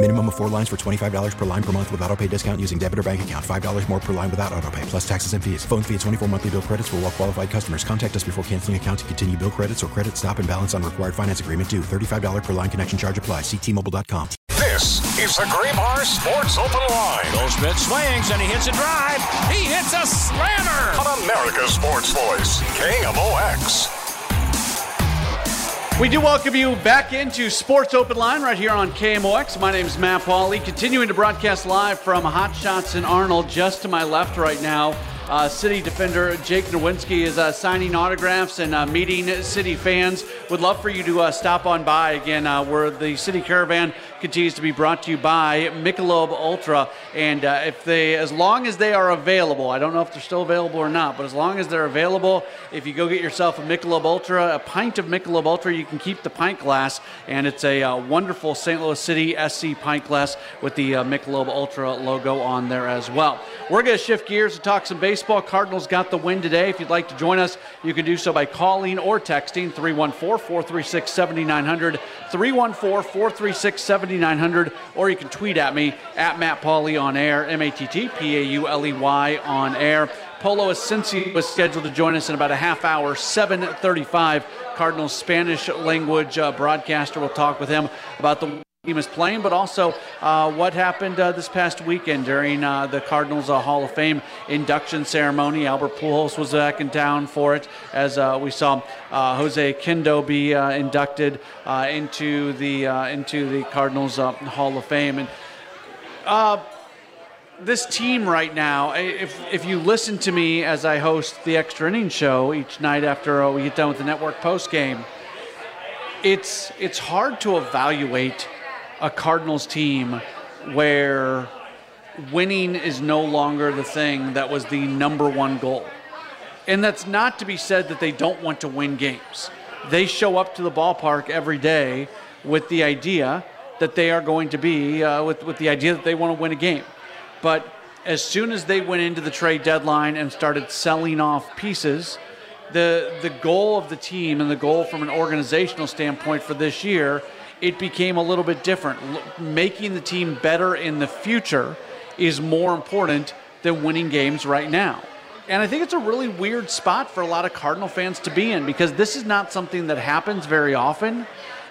Minimum of four lines for $25 per line per month with auto pay discount using debit or bank account. $5 more per line without auto pay, plus taxes and fees. Phone fee at 24 monthly bill credits for all well qualified customers. Contact us before canceling account to continue bill credits or credit stop and balance on required finance agreement due. $35 per line connection charge apply. Ctmobile.com. This is the Graybar Sports Open Line. Goldschmidt swings and he hits a drive. He hits a slammer. On America's Sports Voice, KMOX. We do welcome you back into Sports Open Line right here on KMOX. My name is Matt Pauley, continuing to broadcast live from Hot Shots in Arnold. Just to my left right now, uh, City defender Jake Nerwinski is uh, signing autographs and uh, meeting City fans. Would love for you to uh, stop on by again. Uh, where the City Caravan continues to be brought to you by Michelob Ultra, and uh, if they, as long as they are available, I don't know if they're still available or not, but as long as they're available, if you go get yourself a Michelob Ultra, a pint of Michelob Ultra, you can keep the pint glass, and it's a wonderful St. Louis City SC pint glass with the Michelob Ultra logo on there as well. We're going to shift gears to talk some baseball. Cardinals got the win today. If you'd like to join us, you can do so by calling or texting 314 436 7900, 314 436 7900, or you can tweet at me at Matt Pauley on air, M A T T P A U L E Y on air. Polo Ascencio was scheduled to join us in about a half hour, 7:35. Cardinals Spanish language uh, broadcaster will talk with him about the team is playing, but also uh, what happened uh, this past weekend during uh, the Cardinals uh, Hall of Fame induction ceremony. Albert Pujols was back in town for it, as uh, we saw uh, Jose Oquendo be inducted into the into the Cardinals Hall of Fame. And this team right now, if if you listen to me as I host the extra inning show each night after we get done with the network post game, it's it's hard to evaluate a Cardinals team where winning is no longer the thing that was the number one goal. And that's not to be said that they don't want to win games. They show up to the ballpark every day with the idea that they are going to be, uh, with, with the idea that they want to win a game. But as soon as they went into the trade deadline and started selling off pieces, the, the goal of the team and the goal from an organizational standpoint for this year it became a little bit different. making the team better in the future is more important than winning games right now. And I think it's a really weird spot for a lot of Cardinal fans to be in because this is not something that happens very often.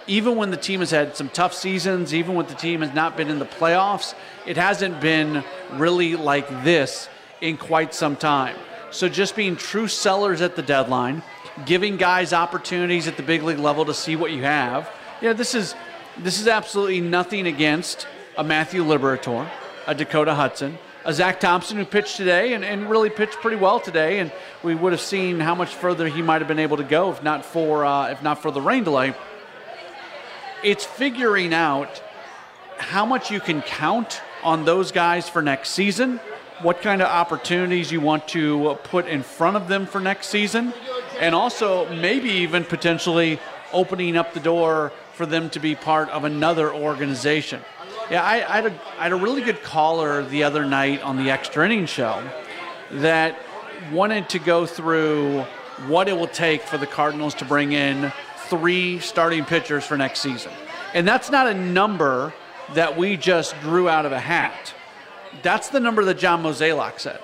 Even when the team has had some tough seasons, even when the team has not been in the playoffs, it hasn't been really like this in quite some time. So just being true sellers at the deadline, giving guys opportunities at the big league level to see what you have, yeah, this is this is absolutely nothing against a Matthew Liberatore, a Dakota Hudson, a Zach Thompson who pitched today and, and really pitched pretty well today, and we would have seen how much further he might have been able to go if not for uh, if not for the rain delay. It's figuring out how much you can count on those guys for next season, what kind of opportunities you want to put in front of them for next season, and also maybe even potentially opening up the door for them to be part of another organization. Yeah, I, I, had a, I had a really good caller the other night on the extra inning show that wanted to go through what it will take for the Cardinals to bring in three starting pitchers for next season. And that's not a number that we just drew out of a hat. That's the number that John Mozeliak said.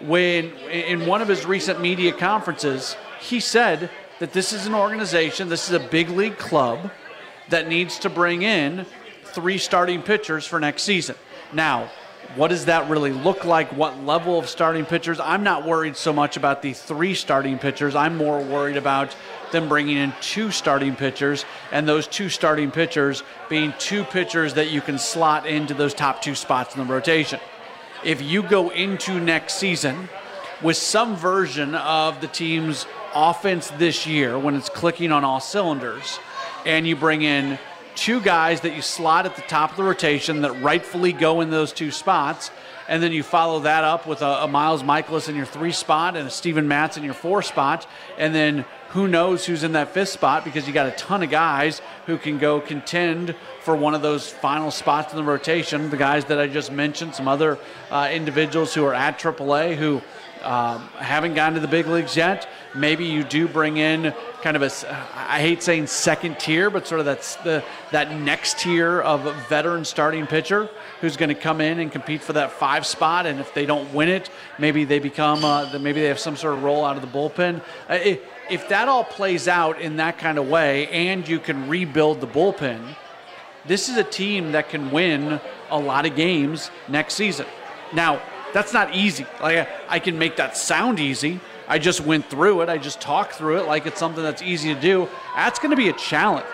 When in one of his recent media conferences, he said that this is an organization, this is a big league club that needs to bring in three starting pitchers for next season. Now, What does that really look like? What level of starting pitchers? I'm not worried so much about the three starting pitchers. I'm more worried about them bringing in two starting pitchers, and those two starting pitchers being two pitchers that you can slot into those top two spots in the rotation. If you go into next season with some version of the team's offense this year when it's clicking on all cylinders, and you bring in two guys that you slot at the top of the rotation that rightfully go in those two spots, and then you follow that up with a, a Miles Mikolas in your three spot and a Steven Matz in your four spot, and then who knows who's in that fifth spot because you got a ton of guys who can go contend for one of those final spots in the rotation. The guys that I just mentioned, some other uh, individuals who are at AAA who um, haven't gotten to the big leagues yet. Maybe you do bring in kind of a, I hate saying second tier, but sort of that's the that next tier of veteran starting pitcher who's going to come in and compete for that five spot. And if they don't win it, maybe they become, uh, maybe they have some sort of role out of the bullpen. Uh, if that all plays out in that kind of way, and you can rebuild the bullpen, this is a team that can win a lot of games next season. Now, that's not easy. Like I can make that sound easy. I just went through it. I just talked through it like it's something that's easy to do. That's going to be a challenge.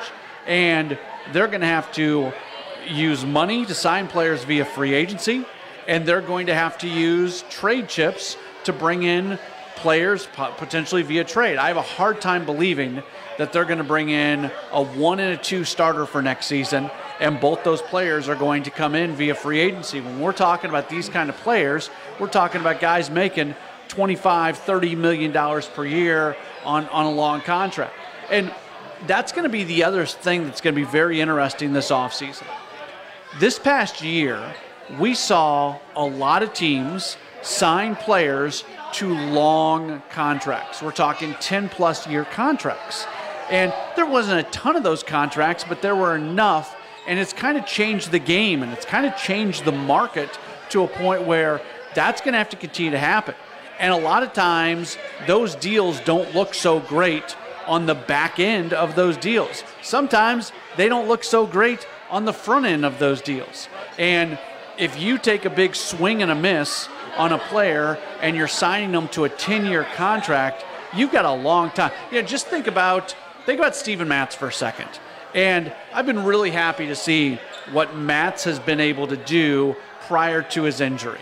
And they're going to have to use money to sign players via free agency, and they're going to have to use trade chips to bring in players potentially via trade. I have a hard time believing that they're going to bring in a one and a two starter for next season, and both those players are going to come in via free agency. When we're talking about these kind of players, we're talking about guys making 25, 30 million dollars per year on, on a long contract. And that's going to be the other thing that's going to be very interesting this offseason. This past year, we saw a lot of teams sign players to long contracts. We're talking 10 plus year contracts. And there wasn't a ton of those contracts, but there were enough. And it's kind of changed the game and it's kind of changed the market to a point where that's going to have to continue to happen. And a lot of times, those deals don't look so great on the back end of those deals. Sometimes they don't look so great on the front end of those deals. And if you take a big swing and a miss on a player and you're signing them to a 10 year contract, you've got a long time. Yeah, just think about think about Steven Matz for a second. And I've been really happy to see what Matz has been able to do prior to his injury.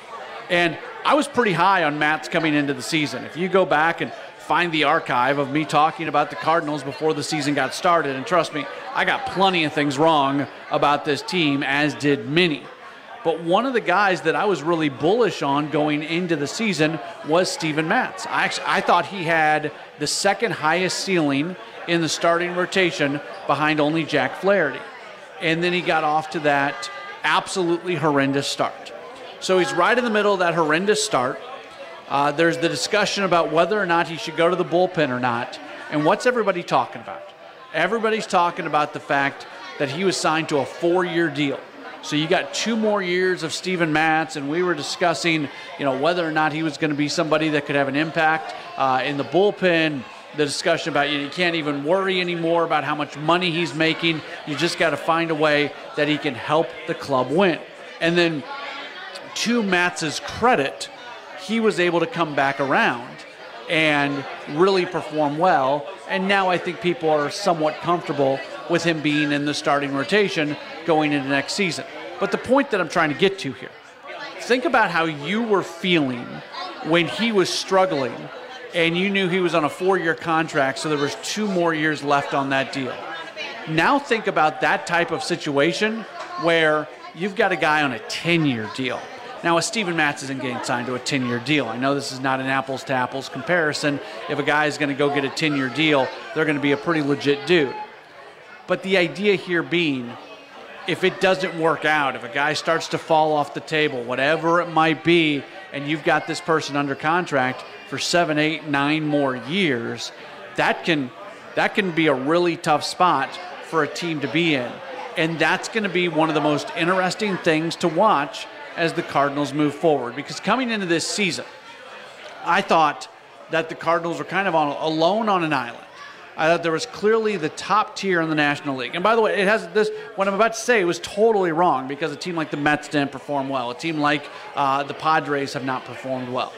And I was pretty high on Matz coming into the season. If you go back and find the archive of me talking about the Cardinals before the season got started, and trust me, I got plenty of things wrong about this team, as did many. But one of the guys that I was really bullish on going into the season was Steven Matz. I, actually, I thought he had the second highest ceiling in the starting rotation behind only Jack Flaherty. And then he got off to that absolutely horrendous start. So he's right in the middle of that horrendous start. Uh, there's the discussion about whether or not he should go to the bullpen or not. And what's everybody talking about? Everybody's talking about the fact that he was signed to a four year deal. So you got two more years of Steven Matz, and we were discussing, you know, whether or not he was going to be somebody that could have an impact uh, in the bullpen. The discussion about you, you can't even worry anymore about how much money he's making. You just got to find a way that he can help the club win. And then, to Matz's credit, he was able to come back around and really perform well. And now I think people are somewhat comfortable with him being in the starting rotation going into next season. But the point that I'm trying to get to here think about how you were feeling when he was struggling and you knew he was on a four year contract, so there was two more years left on that deal. Now think about that type of situation where you've got a guy on a 10 year deal. Now, a Steven Matz isn't getting signed to a 10 year deal. I know this is not an apples to apples comparison. If a guy is going to go get a 10 year deal, they're going to be a pretty legit dude. But the idea here being, if it doesn't work out, if a guy starts to fall off the table, whatever it might be, and you've got this person under contract for seven, eight, nine more years, that can that can be a really tough spot for a team to be in. And that's going to be one of the most interesting things to watch as the Cardinals move forward. Because coming into this season, I thought that the Cardinals were kind of on, alone on an island I thought there was clearly the top tier in the National League. And by the way, it has this. What I'm about to say was totally wrong because a team like the Mets didn't perform well. A team like uh, the Padres have not performed well.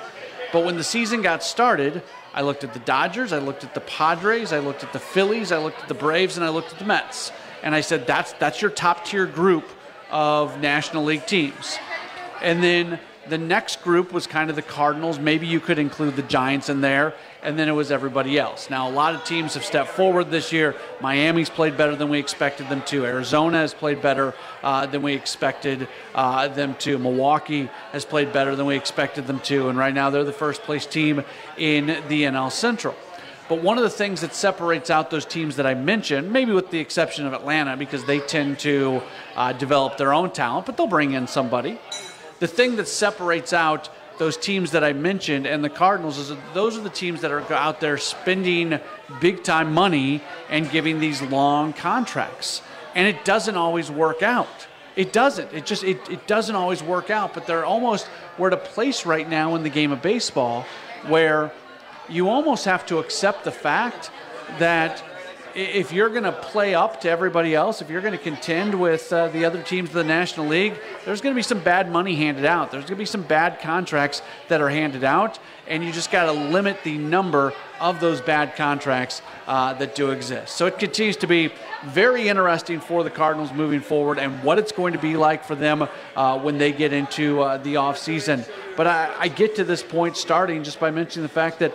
But when the season got started, I looked at the Dodgers, I looked at the Padres, I looked at the Phillies, I looked at the Braves, and I looked at the Mets. And I said, that's, that's your top tier group of National League teams. And then the next group was kind of the Cardinals. Maybe you could include the Giants in there. And then it was everybody else. Now, a lot of teams have stepped forward this year. Miami's played better than we expected them to. Arizona has played better uh, than we expected uh, them to. Milwaukee has played better than we expected them to. And right now, they're the first place team in the NL Central. But one of the things that separates out those teams that I mentioned, maybe with the exception of Atlanta, because they tend to uh, develop their own talent, but they'll bring in somebody the thing that separates out those teams that I mentioned and the Cardinals is those are the teams that are out there spending big time money and giving these long contracts. And it doesn't always work out. It doesn't. It just it, it doesn't always work out, but they're almost we're at a place right now in the game of baseball where you almost have to accept the fact that if you're going to play up to everybody else, if you're going to contend with uh, the other teams of the National League, there's going to be some bad money handed out. There's going to be some bad contracts that are handed out, and you just got to limit the number of those bad contracts uh, that do exist. So it continues to be very interesting for the Cardinals moving forward and what it's going to be like for them uh, when they get into uh, the offseason. But I, I get to this point starting just by mentioning the fact that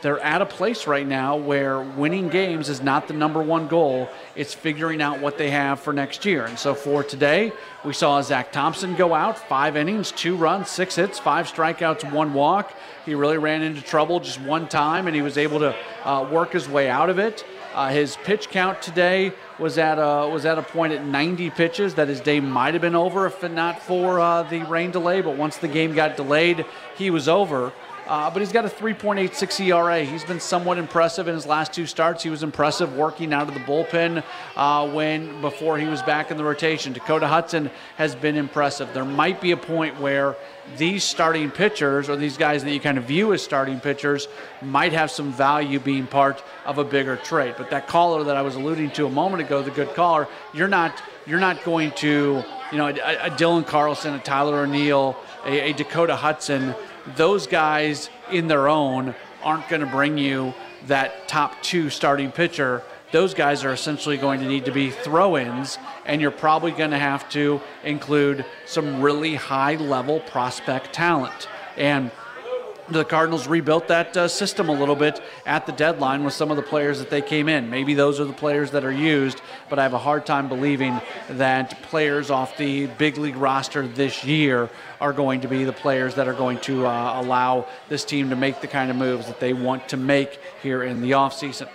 they're at a place right now where winning games is not the number one goal. It's figuring out what they have for next year. And so for today, we saw Zach Thompson go out, five innings, two runs, six hits, five strikeouts, one walk. He really ran into trouble just one time, and he was able to uh, work his way out of it. Uh, his pitch count today was at a, was at a point at 90 pitches that his day might have been over if not for uh, the rain delay. But once the game got delayed, he was over. Uh, but he's got a 3.86 ERA. He's been somewhat impressive in his last two starts. He was impressive working out of the bullpen uh, when before he was back in the rotation. Dakota Hudson has been impressive. There might be a point where these starting pitchers or these guys that you kind of view as starting pitchers might have some value being part of a bigger trade. But that caller that I was alluding to a moment ago, the good caller, you're not you're not going to you know a, a Dylan Carlson, a Tyler O'Neill, a, a Dakota Hudson those guys in their own aren't going to bring you that top two starting pitcher. Those guys are essentially going to need to be throw ins, and you're probably going to have to include some really high level prospect talent. And the Cardinals rebuilt that uh, system a little bit at the deadline with some of the players that they came in. Maybe those are the players that are used, but I have a hard time believing that players off the big league roster this year are going to be the players that are going to uh, allow this team to make the kind of moves that they want to make here in the offseason.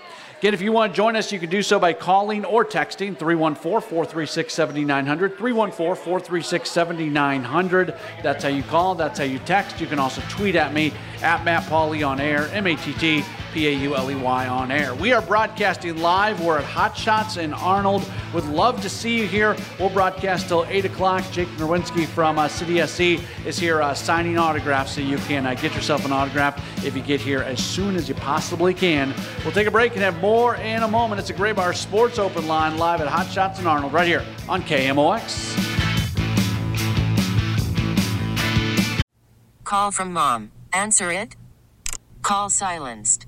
Again, if you want to join us, you can do so by calling or texting 314 436 7900. 314 436 7900. That's how you call, that's how you text. You can also tweet at me at Matt Pauley on air, M A T T P A U L E Y on air. We are broadcasting live. We're at Hot Shots in Arnold. Would love to see you here. We'll broadcast till 8 o'clock. Jake Nerwinski from uh, is here uh, signing autographs so you can uh, get yourself an autograph if you get here as soon as you possibly can. We'll take a break and have more in a moment. It's a Graybar Sports Open Line live at Hot Shots in Arnold right here on KMOX. Call from mom. Answer it. Call silenced.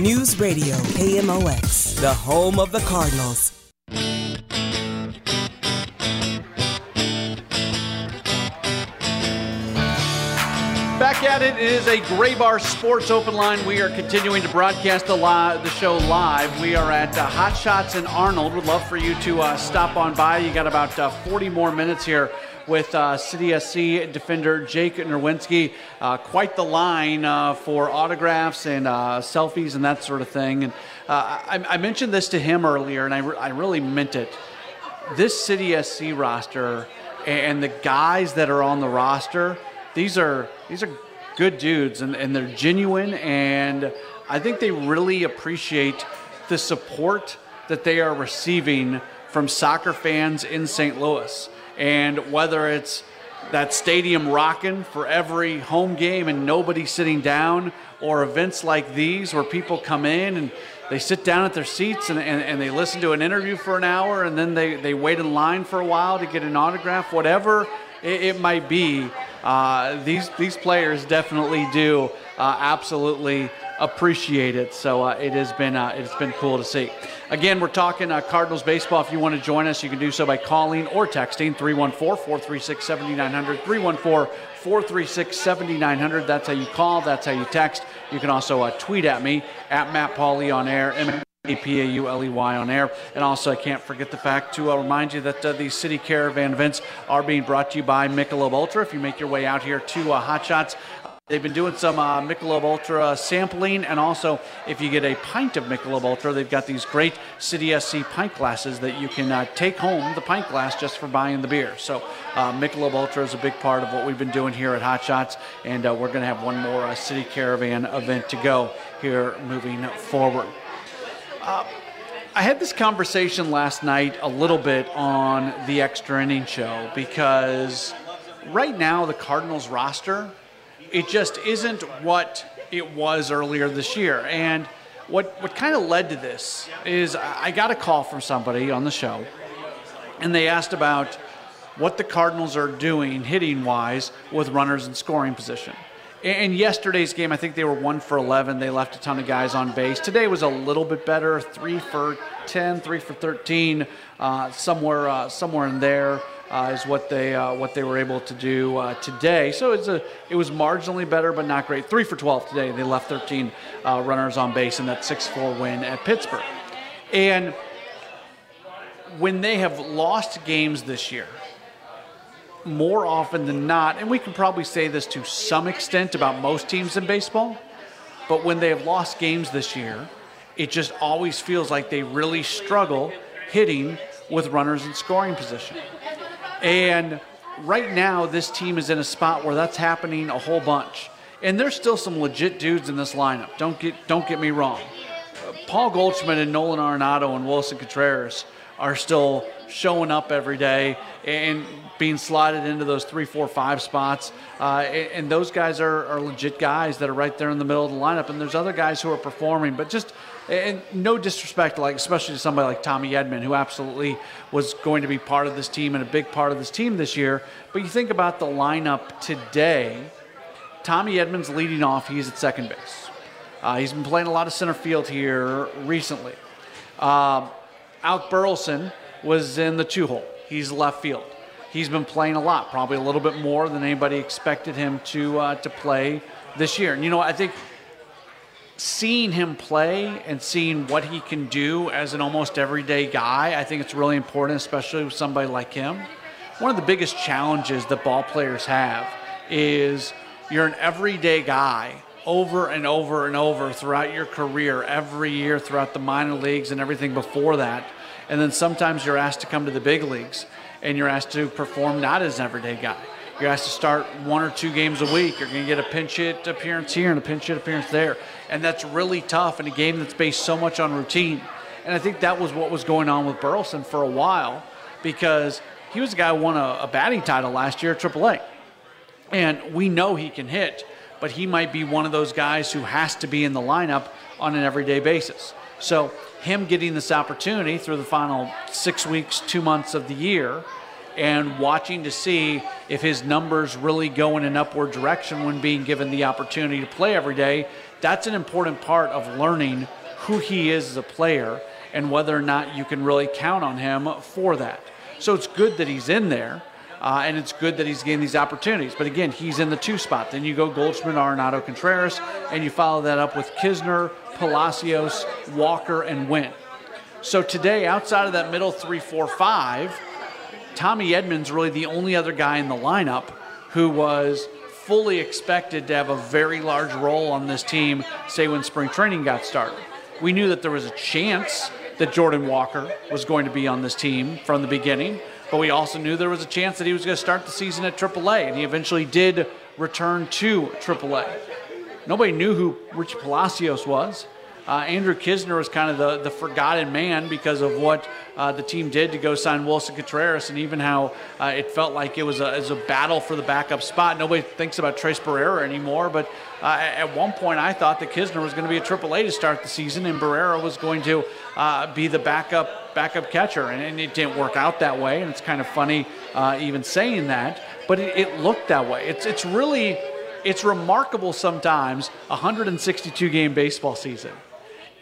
News Radio KMOX, the home of the Cardinals. Back at it. It is a Graybar Sports Open Line. We are continuing to broadcast the, li- the show live. We are at uh, Hot Shots and Arnold. Would love for you to uh, stop on by. You got about uh, 40 more minutes here with uh, City SC defender Jake Nerwinski. Uh, quite the line uh, for autographs and uh, selfies and that sort of thing. And uh, I, I, mentioned this to him earlier, and I, re- I really meant it. This City SC roster and the guys that are on the roster, these are these are good dudes, and, and they're genuine, and I think they really appreciate the support that they are receiving from soccer fans in St. Louis. And whether it's that stadium rocking for every home game and nobody sitting down, or events like these where people come in and they sit down at their seats and, and, and, they listen to an interview for an hour and then they, they wait in line for a while to get an autograph, whatever it, it might be. Uh, these, these players definitely do uh, absolutely appreciate it. So uh, it has been uh, it's been cool to see. Again, we're talking uh, Cardinals baseball. If you want to join us, you can do so by calling or texting 314-436-7900, 314-436-7900. That's how you call. That's how you text. You can also uh, tweet at me at Matt Pauley on air. A-P-A-U-L-E-Y on air. And also, I can't forget the fact to uh, remind you that uh, these City Caravan events are being brought to you by Michelob Ultra. If you make your way out here to Hot Shots, They've been doing some uh, Michelob Ultra sampling, and also if you get a pint of Michelob Ultra, they've got these great City SC pint glasses that you can uh, take home the pint glass just for buying the beer. So uh, Michelob Ultra is a big part of what we've been doing here at Hot Shots, and uh, we're going to have one more uh, City Caravan event to go here moving forward. Uh, I had this conversation last night a little bit on the extra inning show because right now the Cardinals roster it just isn't what it was earlier this year. And what, what kind of led to this is I got a call from somebody on the show, and they asked about what the Cardinals are doing hitting wise with runners in scoring position. In yesterday's game, I think they were one for 11. They left a ton of guys on base. Today was a little bit better, three for 10, three for 13, uh, somewhere uh, somewhere in there uh, is what they uh, what they were able to do uh, today. So it's a it was marginally better, but not great. Three for 12 today. They left 13 uh, runners on base in that 6-4 win at Pittsburgh. And when they have lost games this year, more often than not, and we can probably say this to some extent about most teams in baseball, but when they have lost games this year, it just always feels like they really struggle hitting with runners in scoring position. And right now, this team is in a spot where that's happening a whole bunch. And there's still some legit dudes in this lineup. Don't get don't get me wrong. Paul Goldschmidt and Nolan Arenado and Willson Contreras are still showing up every day and being slotted into those three, four, five spots. Uh, and, and, those guys are, are legit guys that are right there in the middle of the lineup. And there's other guys who are performing, but just and no disrespect, like especially to somebody like Tommy Edman, who absolutely was going to be part of this team and a big part of this team this year. But you think about the lineup today. Tommy Edman's leading off. He's at second base. Uh, he's been playing a lot of center field here recently. Uh, Burleson was in the two hole. He's left field. He's been playing a lot, probably a little bit more than anybody expected him to uh, to play this year. And you know, I think seeing him play and seeing what he can do as an almost everyday guy, I think it's really important, especially with somebody like him. One of the biggest challenges that ball players have is you're an everyday guy over and over and over throughout your career, every year throughout the minor leagues and everything before that. And then sometimes you're asked to come to the big leagues and you're asked to perform not as an everyday guy. You're asked to start one or two games a week. You're going to get a pinch hit appearance here and a pinch hit appearance there. And that's really tough in a game that's based so much on routine. And I think that was what was going on with Burleson for a while because he was a guy who won a, a batting title last year at AAA. And we know he can hit, but he might be one of those guys who has to be in the lineup on an everyday basis. So, him getting this opportunity through the final six weeks, two months of the year, and watching to see if his numbers really go in an upward direction when being given the opportunity to play every day, that's an important part of learning who he is as a player and whether or not you can really count on him for that. So it's good that he's in there. Uh, and it's good that he's getting these opportunities. But again, he's in the two spot. Then you go Goldschmidt, Arenado, Contreras, and you follow that up with Knizner, Palacios, Walker, and Winn. So today, outside of that middle three, four, five, Tommy Edman's really the only other guy in the lineup who was fully expected to have a very large role on this team, say when spring training got started. We knew that there was a chance that Jordan Walker was going to be on this team from the beginning. But we also knew there was a chance that he was going to start the season at AAA, and he eventually did return to AAA. Nobody knew who Rich Palacios was. Uh, Andrew Knizner was kind of the, the forgotten man because of what uh, the team did to go sign Willson Contreras and even how uh, it felt like it was, a, it was a battle for the backup spot. Nobody thinks about Tres Barrera anymore, but uh, at one point I thought that Knizner was going to be a AAA to start the season and Barrera was going to uh, be the backup backup catcher, and, and, it didn't work out that way. And it's kind of funny uh, even saying that, but it, it looked that way. It's it's really it's remarkable sometimes 162 game baseball season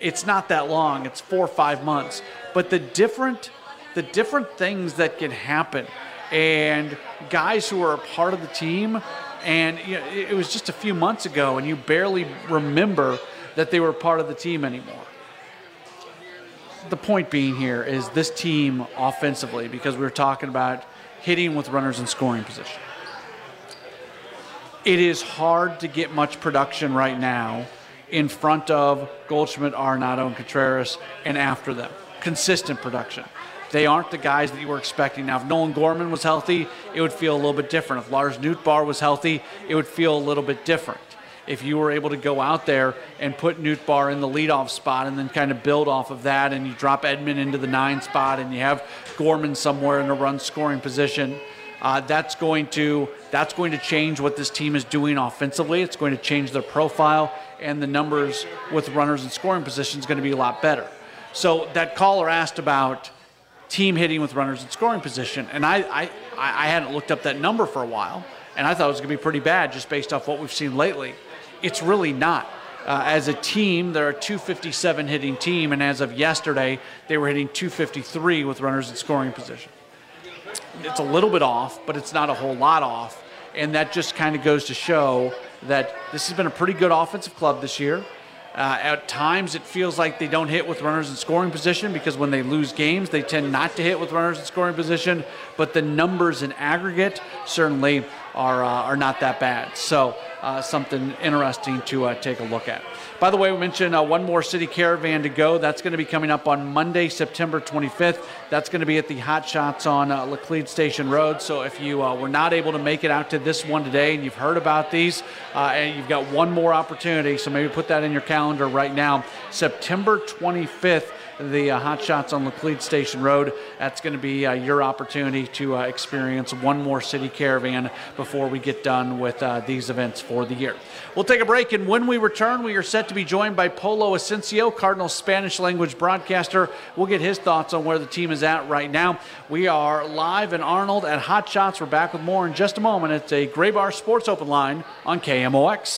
it's not that long it's four or five months. But the different the different things that can happen and guys who are a part of the team and you know, it was just a few months ago and you barely remember that they were part of the team anymore. The point being here is this team offensively because we were talking about hitting with runners in scoring position. It is hard to get much production right now in front of Goldschmidt, Arenado, and Contreras, and after them. Consistent production. They aren't the guys that you were expecting. Now, if Nolan Gorman was healthy, it would feel a little bit different. If Lars Nootbaar was healthy, it would feel a little bit different. If you were able to go out there and put Nootbaar in the leadoff spot and then kind of build off of that, and you drop Edman into the nine spot and you have Gorman somewhere in a run scoring position, uh, that's going to that's going to change what this team is doing offensively. It's going to change their profile and the numbers with runners in scoring position is going to be a lot better. So that caller asked about team hitting with runners in scoring position, and I, I, I hadn't looked up that number for a while, and I thought it was going to be pretty bad just based off what we've seen lately. It's really not. Uh, as a team, they're a 257 hitting team, and as of yesterday, they were hitting 253 with runners in scoring position. It's a little bit off, but it's not a whole lot off, and that just kind of goes to show that this has been a pretty good offensive club this year. Uh, at times, it feels like they don't hit with runners in scoring position because when they lose games, they tend not to hit with runners in scoring position. But the numbers in aggregate certainly are, uh, are not that bad. So, uh, something interesting to uh, take a look at. By the way, we mentioned uh, one more city caravan to go. That's going to be coming up on Monday, September 25th. That's going to be at the Hot Shots on uh, Laclede Station Road. So if you uh, were not able to make it out to this one today and you've heard about these, uh, and you've got one more opportunity, so maybe put that in your calendar right now. September 25th the uh, Hot Shots on Laclede Station Road. That's going to be uh, your opportunity to uh, experience one more city caravan before we get done with uh, these events for the year. We'll take a break, and when we return, we are set to be joined by Polo Ascencio, Cardinal Spanish language broadcaster. We'll get his thoughts on where the team is at right now. We are live in Arnold at Hot Shots. We're back with more in just a moment. It's a Graybar Sports Open line on KMOX.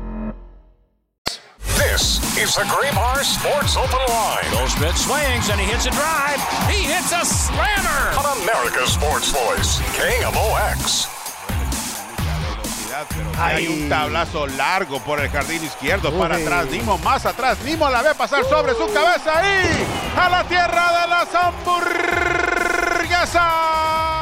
This is the Graybar Sports Open Line. Goldschmidt swings and he hits a drive. He hits a slammer. On America's Sports Voice, KMOX. Hay un tablazo largo por el jardín izquierdo para atrás. Nimo más atrás. Nimo la ve pasar sobre su cabeza y a la tierra de las hamburguesas.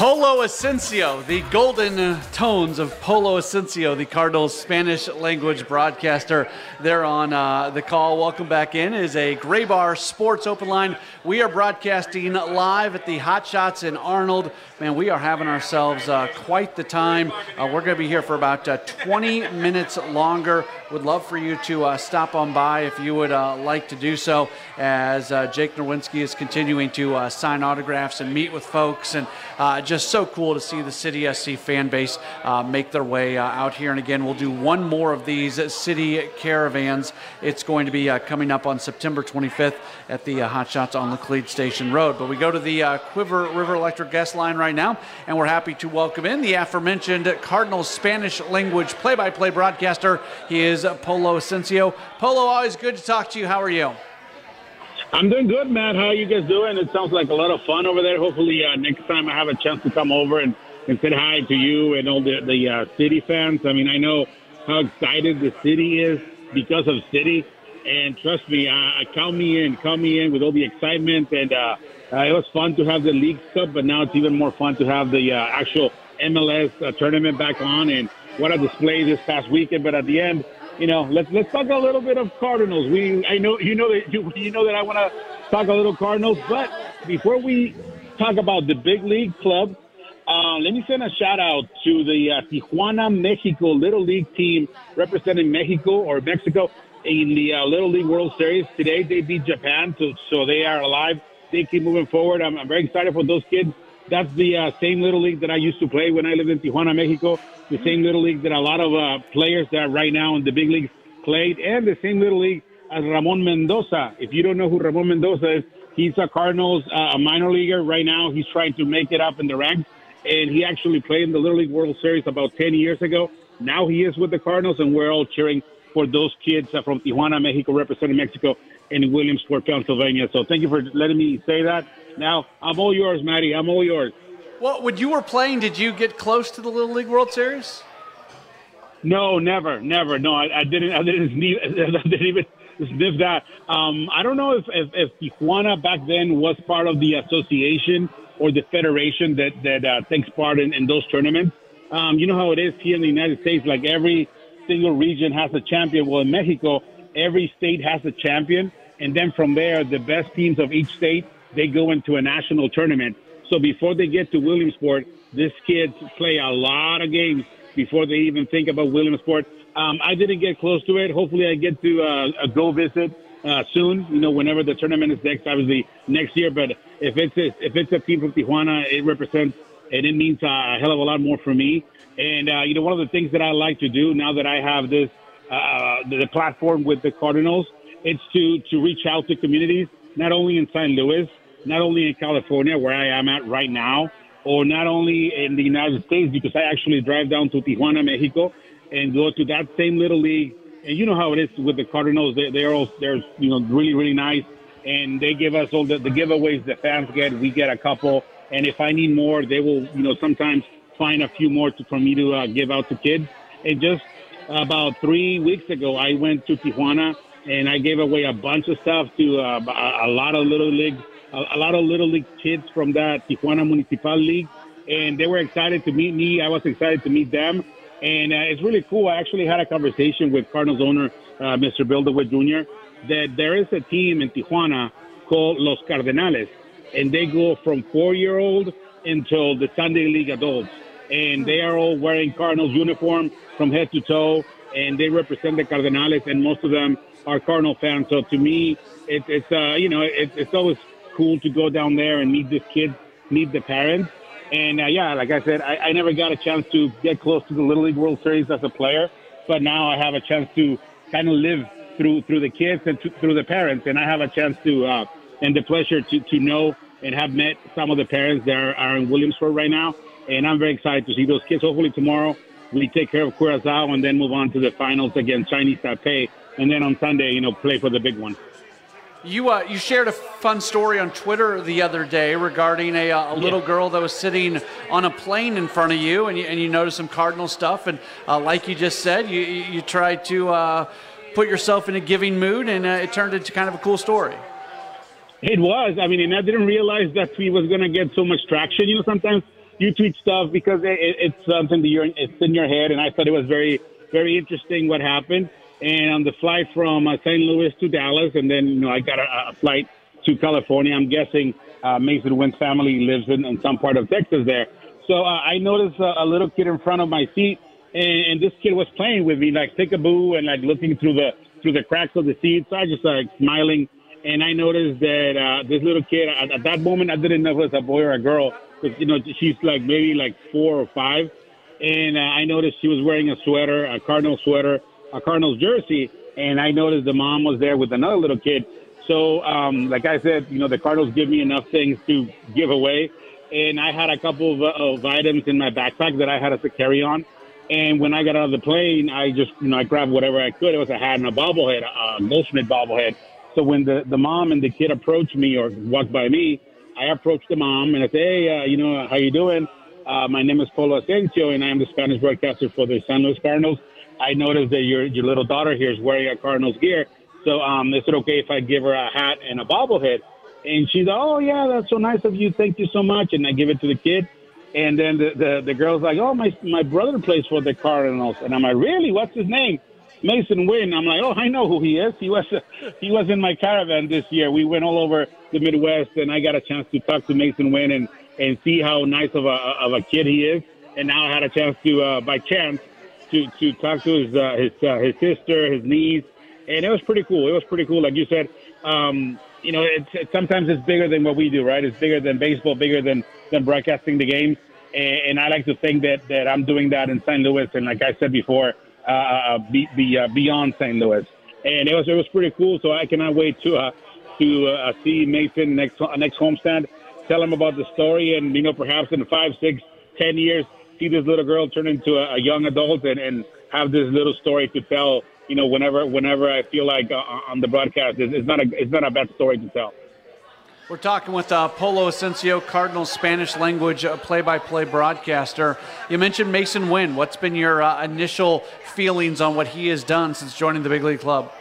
Polo Ascencio, the golden tones of Polo Ascencio, the Cardinals Spanish language broadcaster, there on uh, the call. Welcome back in. It is a Graybar Sports Open Line. We are broadcasting live at the Hot Shots in Arnold. Man, we are having ourselves uh, quite the time. Uh, we're going to be here for about uh, 20 minutes longer. Would love for you to uh, stop on by if you would uh, like to do so, as Jake Nerwinski is continuing to sign autographs and meet with folks and just so cool to see the City SC fan base make their way out here. And again, we'll do one more of these city caravans. It's going to be uh, coming up on September 25th at the uh, Hot Shots on Laclede Station Road. But we go to the uh, Cuivre River Electric guest line right now, and we're happy to welcome in the aforementioned Cardinals Spanish language play by play broadcaster. He is Polo Ascencio. Polo, always good to talk to you. How are you? I'm doing good, Matt. How are you guys doing? It sounds like a lot of fun over there. Hopefully, uh, next time I have a chance to come over and, and say hi to you and all the, the uh, city fans. I mean, I know how excited the city is because of city. And trust me, uh, count me in, count me in with all the excitement. And uh, uh, it was fun to have the League Cup, but now it's even more fun to have the uh, actual MLS uh, tournament back on. And what a display this past weekend. But at the end, you know, let's let's talk a little bit of Cardinals. We I know you know that you, you know that I want to talk a little Cardinals, but before we talk about the big league club, uh, let me send a shout out to the uh, Tijuana Mexico Little League team representing Mexico or Mexico in the uh, Little League World Series. Today they beat Japan, so, so they are alive. They keep moving forward. I'm, I'm very excited for those kids. That's the uh, same Little League that I used to play when I lived in Tijuana, Mexico the same little league that a lot of uh, players that are right now in the big leagues played, and the same little league as Ramon Mendoza. If you don't know who Ramon Mendoza is, he's a Cardinals uh, a minor leaguer right now. He's trying to make it up in the ranks, and he actually played in the Little League World Series about 10 years ago. Now he is with the Cardinals, and we're all cheering for those kids uh, from Tijuana, Mexico, representing Mexico in Williamsport, Pennsylvania. So thank you for letting me say that. Now I'm all yours, Maddie. I'm all yours. Well, when you were playing, did you get close to the Little League World Series? No, never, never. No, I, I didn't. I didn't, sniff, I didn't even sniff that. Um, I don't know if, if, if Tijuana back then was part of the association or the federation that that uh, takes part in, in those tournaments. Um, you know how it is here in the United States. Like every single region has a champion. Well, in Mexico, every state has a champion, and then from there, the best teams of each state they go into a national tournament. So before they get to Williamsport, these kids play a lot of games before they even think about Williamsport. Um, I didn't get close to it. Hopefully, I get to uh, go visit uh, soon. You know, whenever the tournament is next, obviously next year. But if it's a, if it's a team from Tijuana, it represents and it means a hell of a lot more for me. And uh, you know, one of the things that I like to do now that I have this uh, the platform with the Cardinals, it's to to reach out to communities, not only in St. Louis, not only in California, where I am at right now, or not only in the United States, because I actually drive down to Tijuana, Mexico, and go to that same little league. And you know how it is with the Cardinals; they, they're all they're you know really really nice, and they give us all the, the giveaways the fans get. We get a couple, and if I need more, they will you know sometimes find a few more to, for me to uh, give out to kids. And just about three weeks ago, I went to Tijuana and I gave away a bunch of stuff to uh, a, lot of little leagues a, a lot of little league kids from that Tijuana Municipal League, and they were excited to meet me. I was excited to meet them, and uh, it's really cool. I actually had a conversation with Cardinals owner uh, Mr. Bill DeWitt Jr. that there is a team in Tijuana called Los Cardenales, and they go from four-year-old until the Sunday League adults, and they are all wearing Cardinals uniform from head to toe, and they represent the Cardenales, and most of them are Cardinal fans. So to me, it, it's uh, you know it, it's always cool to go down there and meet this kids, meet the parents. And uh, yeah, like I said, I, I never got a chance to get close to the Little League World Series as a player, but now I have a chance to kind of live through through the kids and to, through the parents, and I have a chance to uh, and the pleasure to, to know and have met some of the parents that are, are in Williamsport right now, and I'm very excited to see those kids. Hopefully tomorrow we take care of Curacao and then move on to the finals against Chinese Taipei, and then on Sunday, you know, play for the big one. You uh, you shared a fun story on Twitter the other day regarding a, uh, a little girl that was sitting on a plane in front of you, and you, and you noticed some Cardinal stuff, and uh, like you just said, you you tried to uh, put yourself in a giving mood, and uh, it turned into kind of a cool story. It was. I mean, and I didn't realize that tweet was going to get so much traction. You know, sometimes you tweet stuff because it, it's something that you're it's in your head, and I thought it was very very interesting what happened and on the flight from uh, St. Louis to Dallas, and then you know I got a, a flight to California. I'm guessing uh, Masyn Winn's family lives in, in some part of Texas there. So uh, I noticed a, a little kid in front of my seat, and, and this kid was playing with me, like peekaboo, and like looking through the through the cracks of the seat. So I just like smiling, and I noticed that uh, this little kid. At, at that moment, I didn't know if it was a boy or a girl, because you know she's like maybe like four or five, and uh, I noticed she was wearing a sweater, a Cardinal sweater a Cardinals jersey, and I noticed the mom was there with another little kid. So, um, like I said, you know, the Cardinals give me enough things to give away, and I had a couple of, of items in my backpack that I had to carry on. And when I got out of the plane, I just, you know, I grabbed whatever I could. It was a hat and a bobblehead, a Goldschmidt bobblehead. So when the, the mom and the kid approached me or walked by me, I approached the mom and I said, hey, uh, you know, how you doing? Uh, my name is Polo Ascencio, and I am the Spanish broadcaster for the San Luis Cardinals. I noticed that your your little daughter here is wearing a Cardinals gear. So um, is it okay if I give her a hat and a bobblehead? And she's like, oh yeah, that's so nice of you. Thank you so much. And I give it to the kid. And then the, the, the girl's like, oh, my, my brother plays for the Cardinals. And I'm like, really? What's his name? Masyn Winn. I'm like, oh, I know who he is. He was he was in my caravan this year. We went all over the Midwest, and I got a chance to talk to Masyn Winn and and see how nice of a of a kid he is. And now I had a chance to, uh, by chance, to to talk to his uh, his uh, his sister, his niece, and it was pretty cool. It was pretty cool, like you said. Um, you know, it's, it's sometimes it's bigger than what we do, right? It's bigger than baseball, bigger than than broadcasting the games. And, and I like to think that that I'm doing that in St. Louis, and like I said before, uh, uh be, be uh, beyond St. Louis. And it was it was pretty cool. So I cannot wait to uh, to uh, see Masyn next next homestand, tell him about the story, and you know perhaps in five, six, ten years see this little girl turn into a, a young adult and, and have this little story to tell. You know, whenever whenever I feel like uh, on the broadcast, it's, it's not a it's not a bad story to tell. We're talking with uh, Polo Ascencio, Cardinals Spanish language play by play broadcaster. You mentioned Masyn Winn. What's been your uh, initial feelings on what he has done since joining the big league club?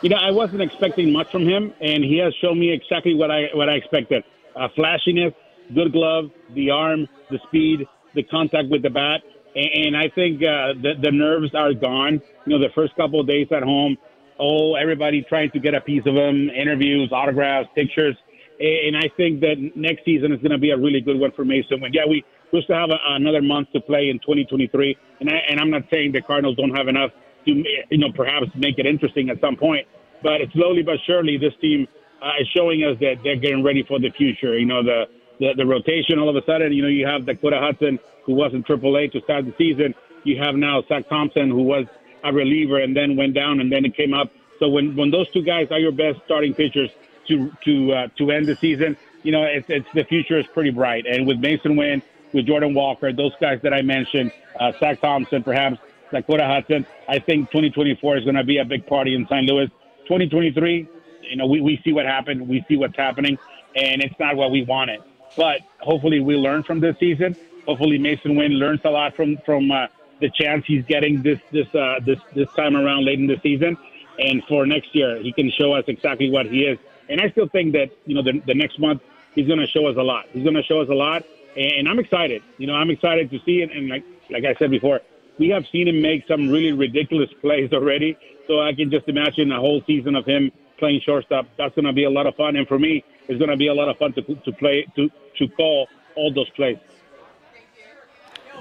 You know, I wasn't expecting much from him, and he has shown me exactly what I what I expected: uh, flashiness, good glove, the arm, the speed, the contact with the bat. And, and I think uh, the, the nerves are gone. You know, the first couple of days at home, oh, everybody trying to get a piece of him, interviews, autographs, pictures. And I think that next season is going to be a really good one for Masyn. When yeah, we we still have a, another month to play in 2023, and I, and I'm not saying the Cardinals don't have enough to you know perhaps make it interesting at some point, but slowly but surely this team uh, is showing us that they're getting ready for the future. You know the the, the rotation all of a sudden. You know, you have Dakota Hudson, who was in AAA to start the season. You have now Zach Thompson, who was a reliever and then went down and then it came up. So when, when those two guys are your best starting pitchers to to uh, to end the season, you know, it's, it's the future is pretty bright. And with Masyn Winn, with Jordan Walker, those guys that I mentioned, uh, Zach Thompson, perhaps Dakota Hudson, I think 2024 is going to be a big party in St. Louis. 2023, you know, we, we see what happened, we see what's happening, and it's not what we wanted. But hopefully, we learn from this season. Hopefully, Masyn Winn learns a lot from from uh, the chance he's getting this this uh, this this time around late in the season, and for next year, he can show us exactly what he is. And I still think that you know the, the next month he's going to show us a lot. He's going to show us a lot, and I'm excited. You know, I'm excited to see it. And like like I said before, we have seen him make some really ridiculous plays already. So I can just imagine a whole season of him playing shortstop. That's going to be a lot of fun. And for me, it's going to be a lot of fun to, to play to, to call all those plays.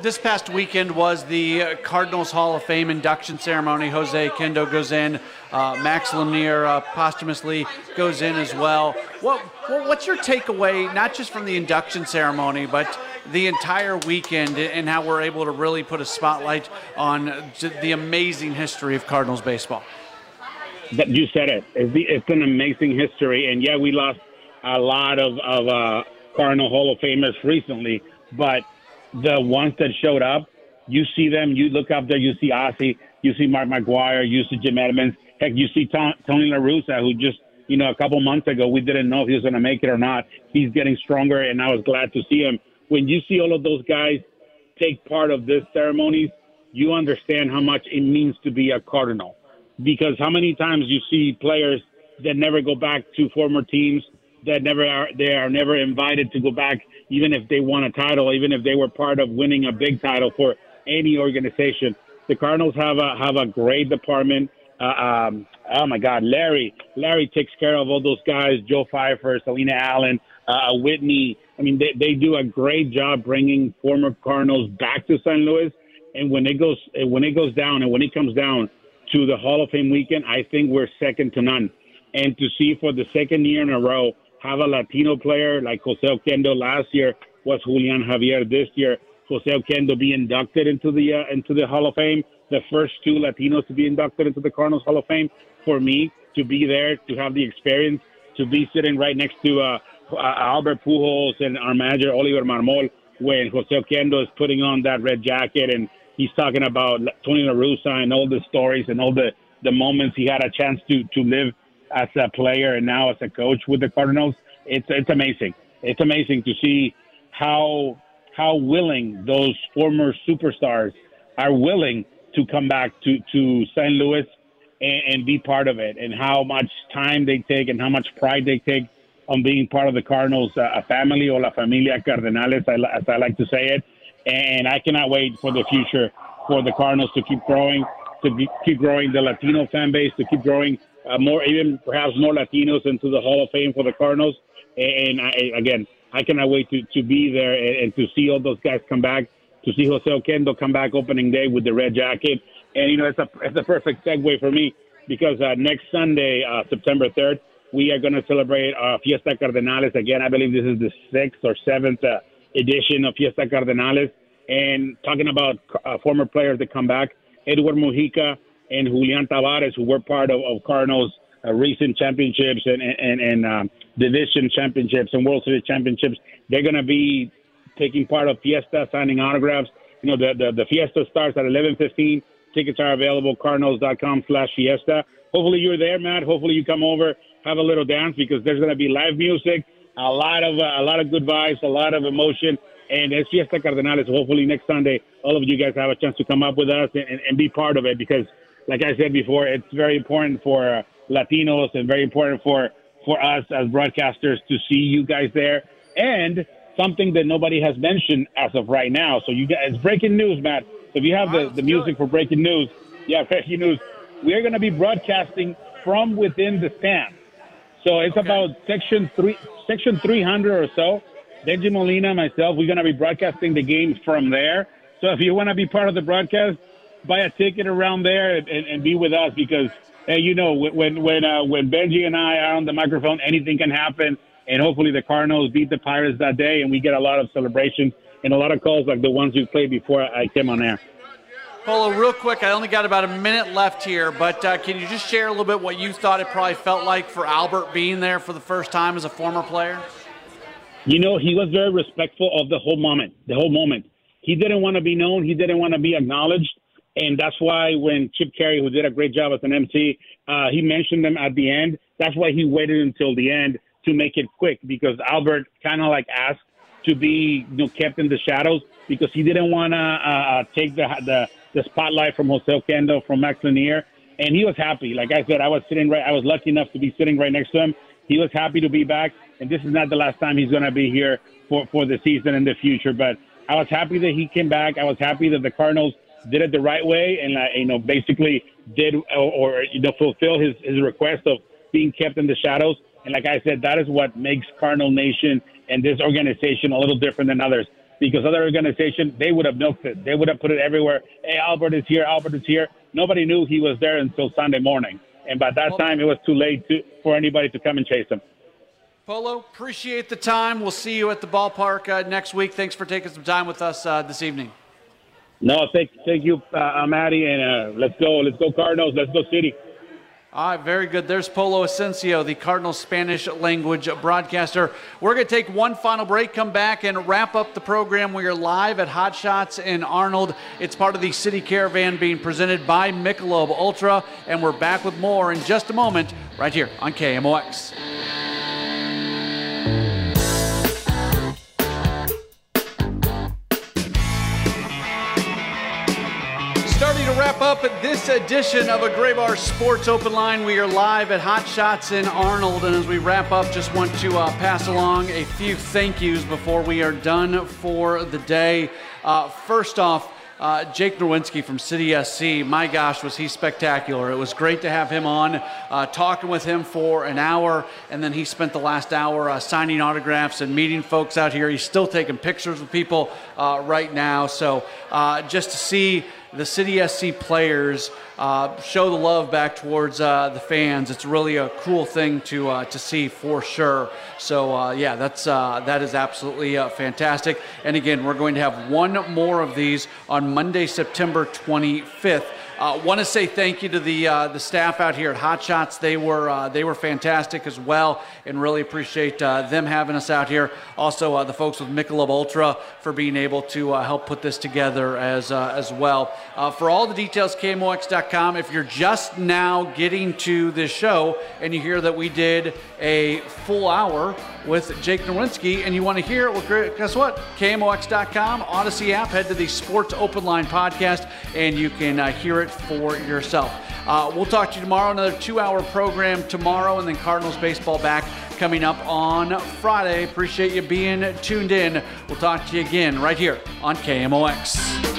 This past weekend was the Cardinals Hall of Fame induction ceremony. Jose Oquendo goes in, uh, Max Lanier uh, posthumously goes in as well. What, what's your takeaway, not just from the induction ceremony, but the entire weekend and how we're able to really put a spotlight on the amazing history of Cardinals baseball? That you said it. It's, the, it's an amazing history, and yeah, we lost a lot of, of uh, Cardinal Hall of Famers recently, but the ones that showed up, you see them, you look up there, you see Ozzie, you see Mark McGwire, you see Jim Edmonds, heck, you see Tony La Russa, who just you know, a couple months ago, we didn't know if he was going to make it or not. He's getting stronger, and I was glad to see him. When you see all of those guys take part of this ceremonies, you understand how much it means to be a Cardinal. Because how many times you see players that never go back to former teams, that never are they are never invited to go back, even if they won a title, even if they were part of winning a big title for any organization. The Cardinals have a have a great department. Uh, um, oh my God, Larry! Larry takes care of all those guys. Joe Pfeiffer, Selena Allen, uh, Whitney. I mean, they they do a great job bringing former Cardinals back to St. Louis. And when it goes when it goes down and when it comes down to the Hall of Fame weekend, I think we're second to none. And to see for the second year in a row have a Latino player like Jose Oquendo last year was Julian Javier. This year, Jose Oquendo be inducted into the uh, into the Hall of Fame. The first two Latinos to be inducted into the Cardinals Hall of Fame. For me to be there, to have the experience, to be sitting right next to uh, uh, Albert Pujols and our manager Oliver Marmol when Jose Oquendo is putting on that red jacket and he's talking about Tony La Russa and all the stories and all the the moments he had a chance to to live as a player and now as a coach with the Cardinals. It's it's amazing. It's amazing to see how how willing those former superstars are willing to come back to to St. Louis and, and be part of it, and how much time they take and how much pride they take on being part of the Cardinals, uh, a family or la familia Cardenales, as I like to say it. And I cannot wait for the future for the Cardinals to keep growing, to be, keep growing the Latino fan base, to keep growing uh, more, even perhaps more Latinos into the Hall of Fame for the Cardinals. And I, again, I cannot wait to, to be there and, and to see all those guys come back, to see Jose Oquendo come back opening day with the red jacket. And, you know, it's a, it's a perfect segue for me because uh, next Sunday, uh, September 3rd, we are going to celebrate uh, Fiesta Cardenales. Again, I believe this is the sixth or seventh uh, edition of Fiesta Cardenales. And talking about uh, former players that come back, Edward Mujica, and Julian Tavarez, who were part of, of Cardinals' uh, recent championships and and, and um, division championships and World Series championships. They're going to be taking part of Fiesta, signing autographs. You know, the, the, the Fiesta starts at 11:15. Tickets are available. Cardinals.com/Fiesta. Hopefully you're there, Matt. Hopefully you come over, have a little dance because there's going to be live music, a lot of uh, a lot of good vibes, a lot of emotion, and it's Fiesta Cardenales. Hopefully next Sunday, all of you guys have a chance to come up with us and, and be part of it because like I said before, it's very important for uh, Latinos and very important for for us as broadcasters to see you guys there. And something that nobody has mentioned as of right now. So you guys, it's breaking news, Matt. So if you have the, the music for breaking news, yeah, breaking news. We are going to be broadcasting from within the stand. So it's okay. about section three, section 300 or so. Bengie Molina, myself, we're going to be broadcasting the game from there. So if you want to be part of the broadcast, buy a ticket around there and, and, be with us because hey, you know when when uh, when Bengie and I are on the microphone, anything can happen. And hopefully the Cardinals beat the Pirates that day, and we get a lot of celebrations and a lot of calls like the ones we played before I came on air. Polo, real quick, I only got about a minute left here, but uh, can you just share a little bit what you thought it probably felt like for Albert being there for the first time as a former player? You know, he was very respectful of the whole moment. The whole moment. He didn't want to be known. He didn't want to be acknowledged. And that's why when Chip Caray, who did a great job as an MC, uh, he mentioned them at the end. That's why he waited until the end to make it quick because Albert kind of like asked to be you know kept in the shadows because he didn't want to uh, uh, take the, the the spotlight from Jose Oquendo from Max Lanier, and he was happy. Like I said, I was sitting right. I was lucky enough to be sitting right next to him. He was happy to be back, and this is not the last time he's going to be here for for the season in the future. But I was happy that he came back. I was happy that the Cardinals did it the right way and uh, you know basically did or, or you know fulfill his his request of being kept in the shadows. And like I said, that is what makes Cardinal Nation and this organization a little different than others. Because other organizations, they would have milked it. They would have put it everywhere. Hey, Albert is here. Albert is here. Nobody knew he was there until Sunday morning. And by that time, it was too late to, for anybody to come and chase him. Polo, appreciate the time. We'll see you at the ballpark uh, next week. Thanks for taking some time with us uh, this evening. No, thank, thank you, uh, Matty, and uh, let's go. Let's go Cardinals. Let's go City. All right, very good. There's Polo Ascencio, the Cardinal Spanish language broadcaster. We're going to take one final break, come back, and wrap up the program. We are live at Hot Shots in Arnold. It's part of the City Caravan being presented by Michelob Ultra, and we're back with more in just a moment right here on KMOX. Up this edition of a Graybar Sports Open Line. We are live at Hot Shots in Arnold, and as we wrap up, just want to uh, pass along a few thank yous before we are done for the day. Uh, first off, uh, Jake Nerwinski from City SC, my gosh, was he spectacular. It was great to have him on, uh, talking with him for an hour, and then he spent the last hour uh, signing autographs and meeting folks out here. He's still taking pictures with people uh, right now. So uh, just to see the City SC players uh, show the love back towards uh, the fans. It's really a cool thing to uh, to see for sure. So uh, yeah, that's uh, that is absolutely uh, fantastic. And again, we're going to have one more of these on Monday, September 25th. Uh, Want to say thank you to the uh, the staff out here at Hot Shots. They were uh, they were fantastic as well, and really appreciate uh, them having us out here. Also, uh, the folks with Michelob Ultra for being able to uh, help put this together as as well. For all the details, KMOX.com. If you're just now getting to this show and you hear that we did a full hour with Jake Nerwinski and you want to hear it, well, guess what? KMOX.com, Audacy app, head to the Sports Open Line podcast and you can uh, hear it for yourself. Uh, we'll talk to you tomorrow, another two hour program tomorrow, and then Cardinals baseball back coming up on Friday. Appreciate you being tuned in. We'll talk to you again right here on KMOX.